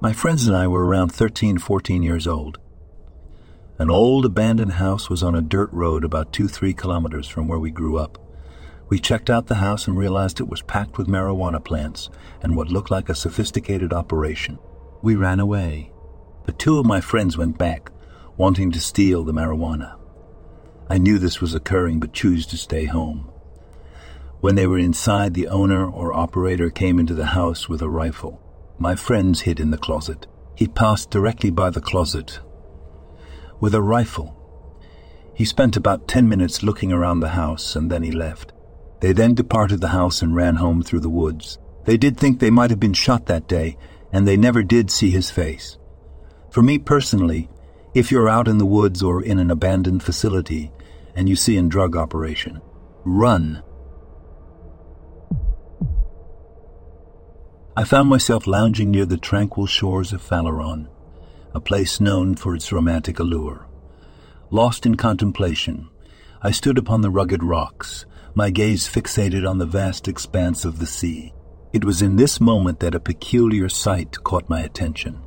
My friends and I were around 13, 14 years old. An old abandoned house was on a dirt road about two, three kilometers from where we grew up. We checked out the house and realized it was packed with marijuana plants and what looked like a sophisticated operation. We ran away. But two of my friends went back, wanting to steal the marijuana. I knew this was occurring but chose to stay home. When they were inside, the owner or operator came into the house with a rifle. My friends hid in the closet. He passed directly by the closet with a rifle. He spent about ten minutes looking around the house and then he left. They then departed the house and ran home through the woods. They did think they might have been shot that day, and they never did see his face. For me personally, if you're out in the woods or in an abandoned facility and you see a drug operation, run. I found myself lounging near the tranquil shores of Phaleron, a place known for its romantic allure. Lost in contemplation, I stood upon the rugged rocks, my gaze fixated on the vast expanse of the sea. It was in this moment that a peculiar sight caught my attention.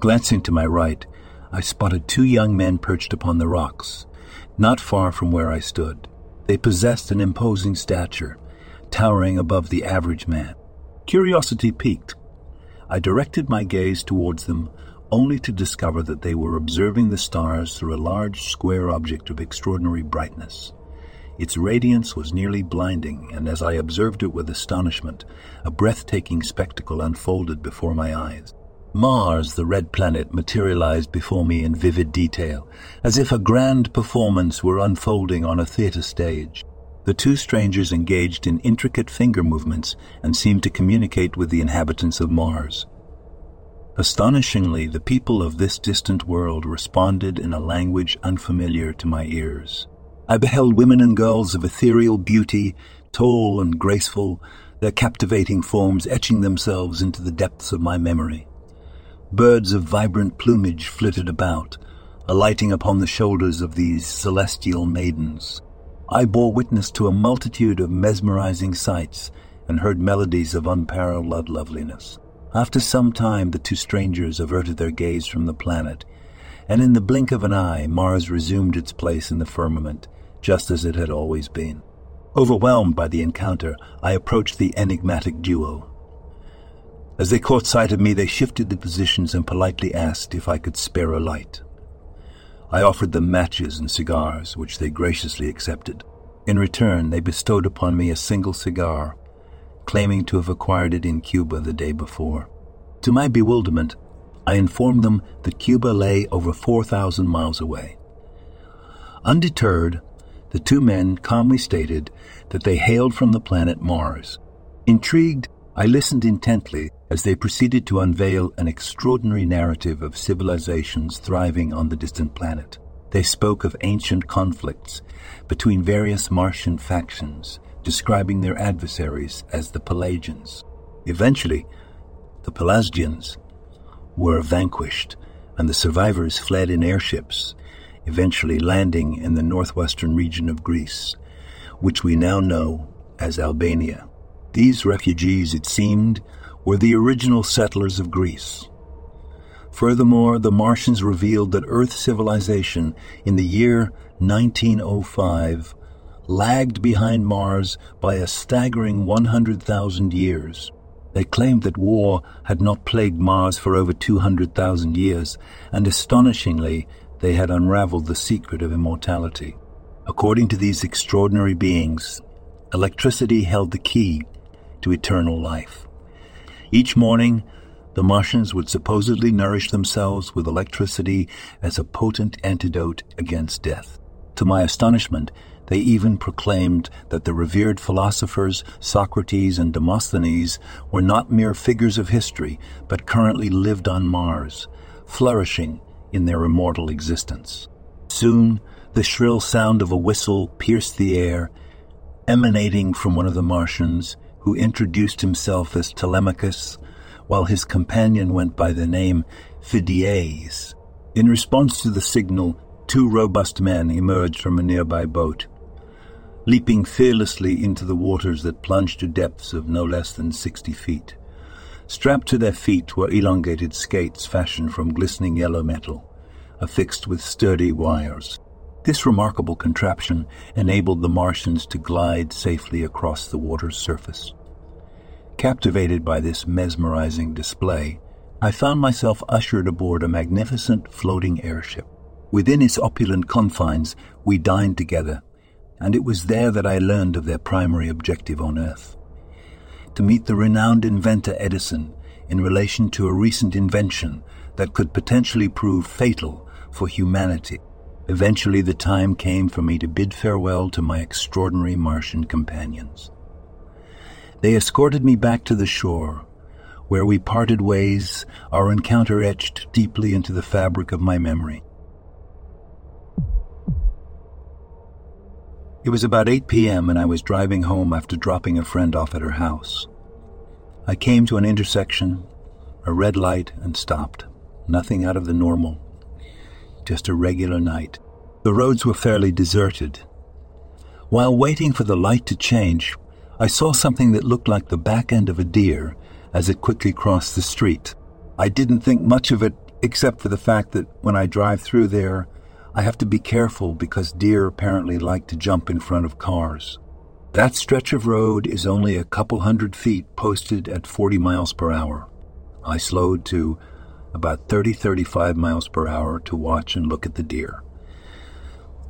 Glancing to my right, I spotted two young men perched upon the rocks, not far from where I stood. They possessed an imposing stature, towering above the average man. Curiosity piqued. I directed my gaze towards them, only to discover that they were observing the stars through a large square object of extraordinary brightness. Its radiance was nearly blinding, and as I observed it with astonishment, a breathtaking spectacle unfolded before my eyes. Mars, the red planet, materialized before me in vivid detail, as if a grand performance were unfolding on a theater stage. The two strangers engaged in intricate finger movements and seemed to communicate with the inhabitants of Mars. Astonishingly, the people of this distant world responded in a language unfamiliar to my ears. I beheld women and girls of ethereal beauty, tall and graceful, their captivating forms etching themselves into the depths of my memory. Birds of vibrant plumage flitted about, alighting upon the shoulders of these celestial maidens. I bore witness to a multitude of mesmerizing sights and heard melodies of unparalleled loveliness. After some time, the two strangers averted their gaze from the planet, and in the blink of an eye, Mars resumed its place in the firmament, just as it had always been. Overwhelmed by the encounter, I approached the enigmatic duo. As they caught sight of me, they shifted their positions and politely asked if I could spare a light. I offered them matches and cigars, which they graciously accepted. In return, they bestowed upon me a single cigar, claiming to have acquired it in Cuba the day before. To my bewilderment, I informed them that Cuba lay over 4,000 miles away. Undeterred, the two men calmly stated that they hailed from the planet Mars. Intrigued, I listened intently as they proceeded to unveil an extraordinary narrative of civilizations thriving on the distant planet. They spoke of ancient conflicts between various Martian factions, describing their adversaries as the Pelasgians. Eventually, the Pelasgians were vanquished, and the survivors fled in airships, eventually landing in the northwestern region of Greece, which we now know as Albania. These refugees, it seemed, were the original settlers of Greece. Furthermore, the Martians revealed that Earth civilization in the year 1905 lagged behind Mars by a staggering 100,000 years. They claimed that war had not plagued Mars for over 200,000 years, and astonishingly, they had unraveled the secret of immortality. According to these extraordinary beings, electricity held the key to eternal life. Each morning, the Martians would supposedly nourish themselves with electricity as a potent antidote against death. To my astonishment, they even proclaimed that the revered philosophers Socrates and Demosthenes were not mere figures of history, but currently lived on Mars, flourishing in their immortal existence. Soon, the shrill sound of a whistle pierced the air, emanating from one of the Martians, who introduced himself as Telemachus, while his companion went by the name Phidias. In response to the signal, two robust men emerged from a nearby boat. Leaping fearlessly into the waters that plunged to depths of no less than sixty feet, Strapped to their feet were elongated skates fashioned from glistening yellow metal, affixed with sturdy wires. This remarkable contraption enabled the Martians to glide safely across the water's surface. Captivated by this mesmerizing display, I found myself ushered aboard a magnificent floating airship. Within its opulent confines, we dined together, and it was there that I learned of their primary objective on Earth to meet the renowned inventor Edison in relation to a recent invention that could potentially prove fatal for humanity. Eventually, the time came for me to bid farewell to my extraordinary Martian companions. They escorted me back to the shore, where we parted ways, our encounter etched deeply into the fabric of my memory. It was about 8 p.m., and I was driving home after dropping a friend off at her house. I came to an intersection, a red light, and stopped. Nothing out of the normal, just a regular night. The roads were fairly deserted. While waiting for the light to change, I saw something that looked like the back end of a deer as it quickly crossed the street. I didn't think much of it except for the fact that when I drive through there, I have to be careful because deer apparently like to jump in front of cars. That stretch of road is only a couple hundred feet posted at 40 miles per hour. I slowed to about 30 35 miles per hour to watch and look at the deer.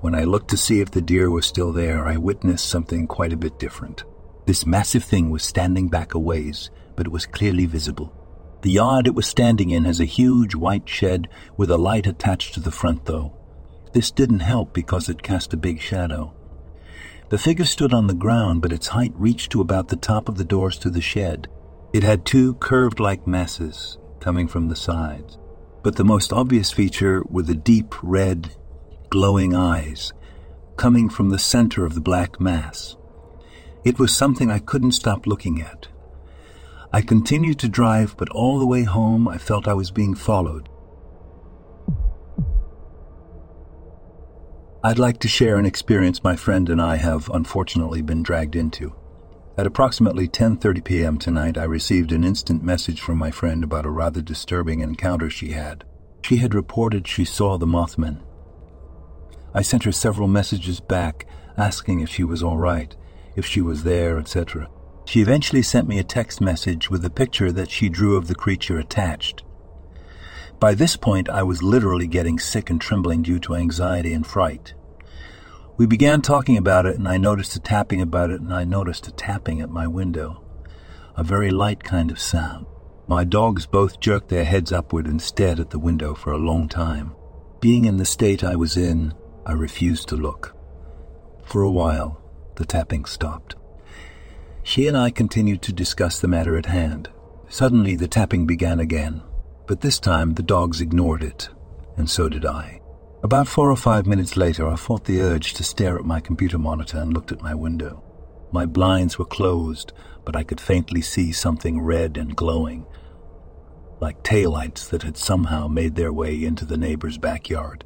When I looked to see if the deer was still there, I witnessed something quite a bit different. This massive thing was standing back a ways, but it was clearly visible. The yard it was standing in has a huge white shed with a light attached to the front, though. This didn't help because it cast a big shadow. The figure stood on the ground, but its height reached to about the top of the doors to the shed. It had two curved like masses coming from the sides, but the most obvious feature were the deep red, glowing eyes coming from the center of the black mass. It was something I couldn't stop looking at. I continued to drive, but all the way home I felt I was being followed. I'd like to share an experience my friend and I have unfortunately been dragged into. At approximately 10:30 p.m. tonight, I received an instant message from my friend about a rather disturbing encounter she had. She had reported she saw the Mothman. I sent her several messages back asking if she was all right, if she was there, etc. She eventually sent me a text message with a picture that she drew of the creature attached. By this point, I was literally getting sick and trembling due to anxiety and fright. We began talking about it, and I noticed a tapping about it, and I noticed a tapping at my window. A very light kind of sound. My dogs both jerked their heads upward and stared at the window for a long time. Being in the state I was in, I refused to look. For a while, the tapping stopped. She and I continued to discuss the matter at hand. Suddenly, the tapping began again but this time the dogs ignored it, and so did I. About four or five minutes later, I fought the urge to stare at my computer monitor and looked at my window. My blinds were closed, but I could faintly see something red and glowing, like taillights that had somehow made their way into the neighbor's backyard.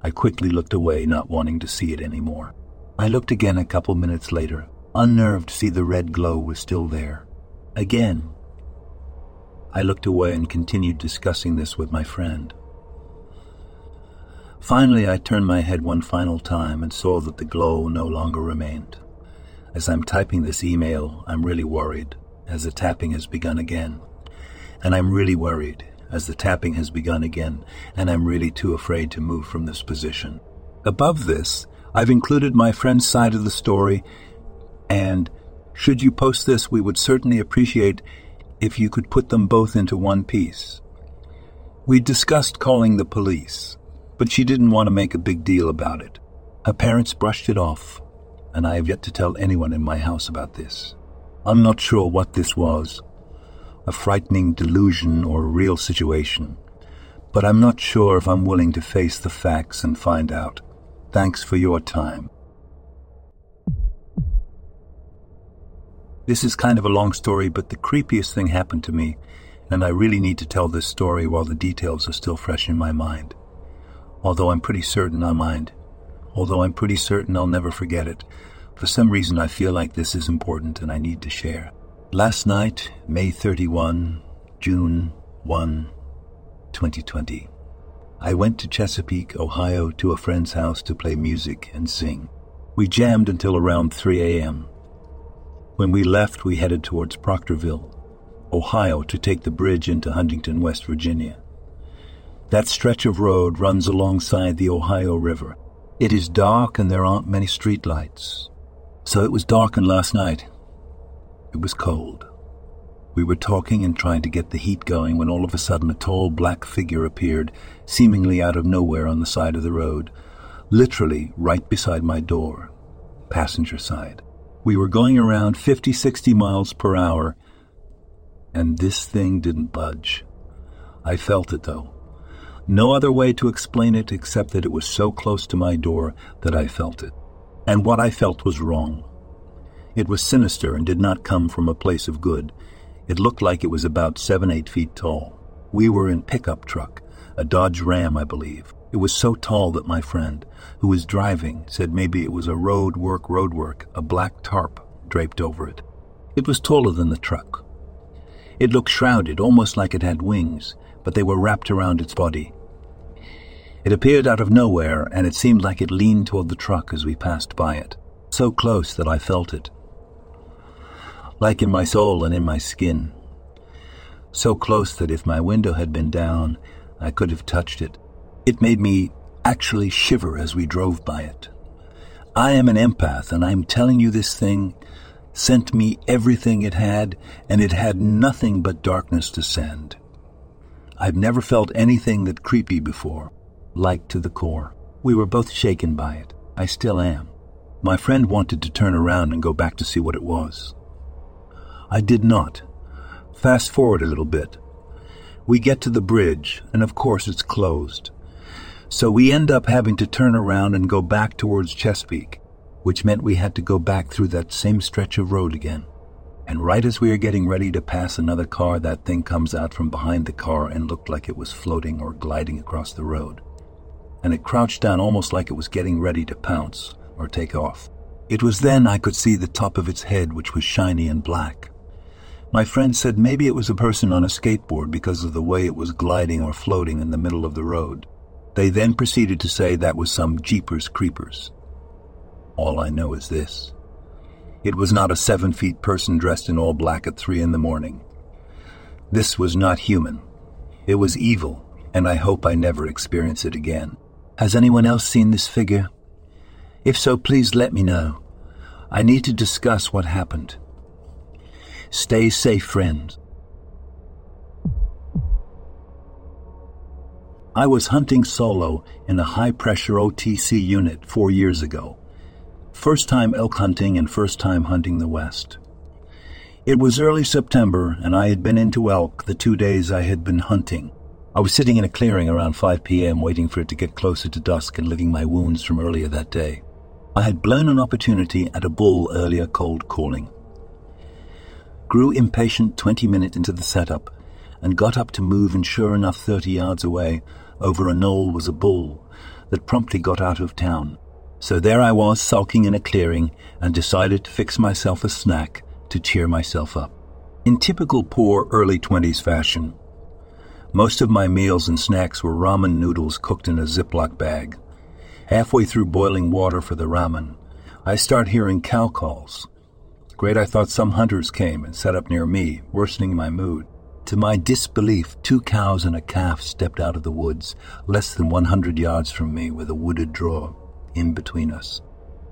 I quickly looked away, not wanting to see it anymore. I looked again a couple minutes later, unnerved to see the red glow was still there. Again, I looked away and continued discussing this with my friend. Finally, I turned my head one final time and saw that the glow no longer remained. As I'm typing this email, I'm really worried, as the tapping has begun again. And I'm really worried, as the tapping has begun again, and I'm really too afraid to move from this position. Above this, I've included my friend's side of the story, and should you post this, we would certainly appreciate if you could put them both into one piece. We discussed calling the police, but she didn't want to make a big deal about it. Her parents brushed it off, and I have yet to tell anyone in my house about this. I'm not sure what this was a frightening delusion or a real situation, but I'm not sure if I'm willing to face the facts and find out. Thanks for your time. This is kind of a long story, but the creepiest thing happened to me, and I really need to tell this story while the details are still fresh in my mind. Although I'm pretty certain I mind. Although I'm pretty certain I'll never forget it. For some reason I feel like this is important and I need to share. Last night, May 31, June 1, 2020, I went to Chesapeake, Ohio to a friend's house to play music and sing. We jammed until around 3 a.m. When we left, we headed towards Proctorville, Ohio to take the bridge into Huntington, West Virginia. That stretch of road runs alongside the Ohio River. It is dark and there aren't many streetlights. So it was darkened last night. It was cold. We were talking and trying to get the heat going when all of a sudden a tall black figure appeared, seemingly out of nowhere on the side of the road, literally right beside my door, passenger side. We were going around 50, 60 miles per hour, and this thing didn't budge. I felt it though. No other way to explain it except that it was so close to my door that I felt it. And what I felt was wrong. It was sinister and did not come from a place of good. It looked like it was about seven, eight feet tall. We were in pickup truck, a Dodge Ram, I believe. It was so tall that my friend, who was driving, said maybe it was a road work, road work, a black tarp draped over it. It was taller than the truck. It looked shrouded, almost like it had wings, but they were wrapped around its body. It appeared out of nowhere, and it seemed like it leaned toward the truck as we passed by it, so close that I felt it. Like in my soul and in my skin. So close that if my window had been down, I could have touched it. It made me actually shiver as we drove by it. I am an empath, and I'm telling you this thing sent me everything it had, and it had nothing but darkness to send. I've never felt anything that creepy before like to the core. We were both shaken by it. I still am. My friend wanted to turn around and go back to see what it was. I did not. Fast forward a little bit. We get to the bridge, and of course it's closed. So we end up having to turn around and go back towards Chesapeake, which meant we had to go back through that same stretch of road again. And right as we are getting ready to pass another car, that thing comes out from behind the car and looked like it was floating or gliding across the road and it crouched down almost like it was getting ready to pounce or take off. It was then I could see the top of its head, which was shiny and black. My friend said maybe it was a person on a skateboard because of the way it was gliding or floating in the middle of the road. They then proceeded to say that was some Jeepers Creepers. All I know is this. It was not a seven feet person dressed in all black at three in the morning. This was not human. It was evil, and I hope I never experience it again. Has anyone else seen this figure? If so, please let me know. I need to discuss what happened. Stay safe, friends. I was hunting solo in a high pressure OTC unit four years ago. First time elk hunting and first time hunting the West. It was early September, and I had been into elk the two days I had been hunting. I was sitting in a clearing around 5 p.m., waiting for it to get closer to dusk and licking my wounds from earlier that day. I had blown an opportunity at a bull earlier cold calling. Grew impatient 20 minutes into the setup and got up to move, and sure enough, 30 yards away, over a knoll was a bull that promptly got out of town. So there I was, sulking in a clearing, and decided to fix myself a snack to cheer myself up. In typical poor early 20s fashion, most of my meals and snacks were ramen noodles cooked in a Ziploc bag. Halfway through boiling water for the ramen, I start hearing cow calls. Great, I thought some hunters came and set up near me, worsening my mood. To my disbelief, two cows and a calf stepped out of the woods, less than 100 yards from me, with a wooded draw in between us.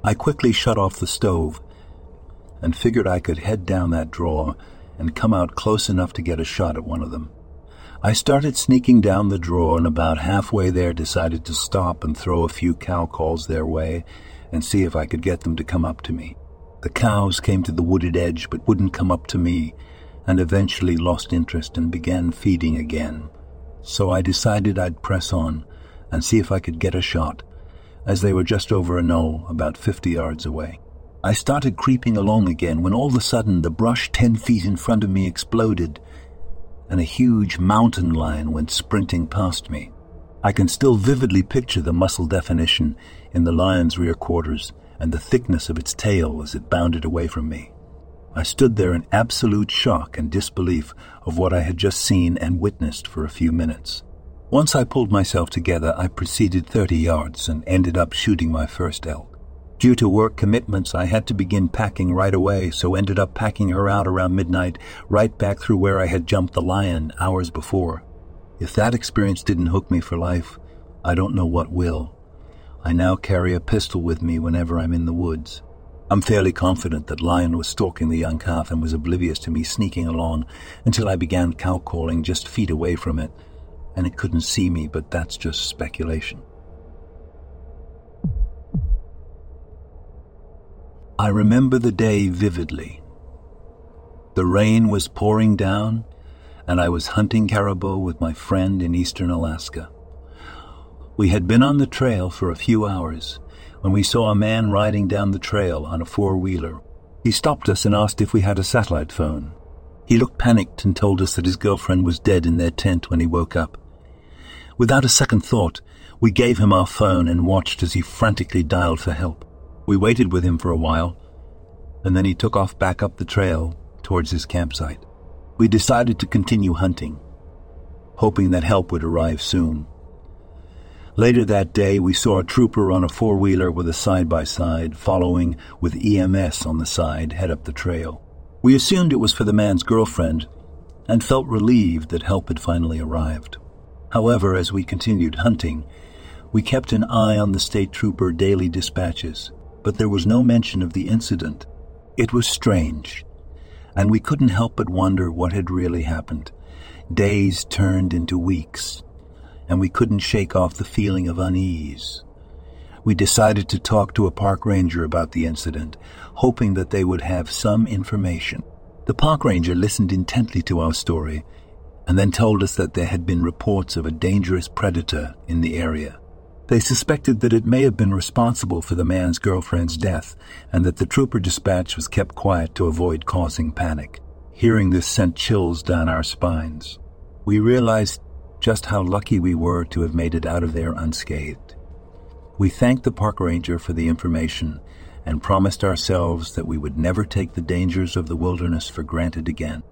I quickly shut off the stove and figured I could head down that draw and come out close enough to get a shot at one of them. I started sneaking down the draw and about halfway there decided to stop and throw a few cow calls their way and see if I could get them to come up to me. The cows came to the wooded edge but wouldn't come up to me and eventually lost interest and began feeding again. So I decided I'd press on and see if I could get a shot, as they were just over a knoll about 50 yards away. I started creeping along again when all of a sudden the brush 10 feet in front of me exploded and a huge mountain lion went sprinting past me. I can still vividly picture the muscle definition in the lion's rear quarters and the thickness of its tail as it bounded away from me. I stood there in absolute shock and disbelief of what I had just seen and witnessed for a few minutes. Once I pulled myself together, I proceeded 30 yards and ended up shooting my first elk. Due to work commitments, I had to begin packing right away, so ended up packing her out around midnight, right back through where I had jumped the lion hours before. If that experience didn't hook me for life, I don't know what will. I now carry a pistol with me whenever I'm in the woods. I'm fairly confident that Lion was stalking the young calf and was oblivious to me sneaking along until I began cow calling just feet away from it and it couldn't see me, but that's just speculation. I remember the day vividly. The rain was pouring down, and I was hunting caribou with my friend in eastern Alaska. We had been on the trail for a few hours when we saw a man riding down the trail on a four wheeler. He stopped us and asked if we had a satellite phone. He looked panicked and told us that his girlfriend was dead in their tent when he woke up. Without a second thought, we gave him our phone and watched as he frantically dialed for help. We waited with him for a while, and then he took off back up the trail towards his campsite. We decided to continue hunting, hoping that help would arrive soon. Later that day, we saw a trooper on a four wheeler with a side by side, following with EMS on the side, head up the trail. We assumed it was for the man's girlfriend and felt relieved that help had finally arrived. However, as we continued hunting, we kept an eye on the state trooper daily dispatches, but there was no mention of the incident. It was strange, and we couldn't help but wonder what had really happened. Days turned into weeks, and we couldn't shake off the feeling of unease. We decided to talk to a park ranger about the incident, hoping that they would have some information. The park ranger listened intently to our story and then told us that there had been reports of a dangerous predator in the area. They suspected that it may have been responsible for the man's girlfriend's death, and that the trooper dispatch was kept quiet to avoid causing panic. Hearing this sent chills down our spines. We realized just how lucky we were to have made it out of there unscathed. We thanked the park ranger for the information and promised ourselves that we would never take the dangers of the wilderness for granted again.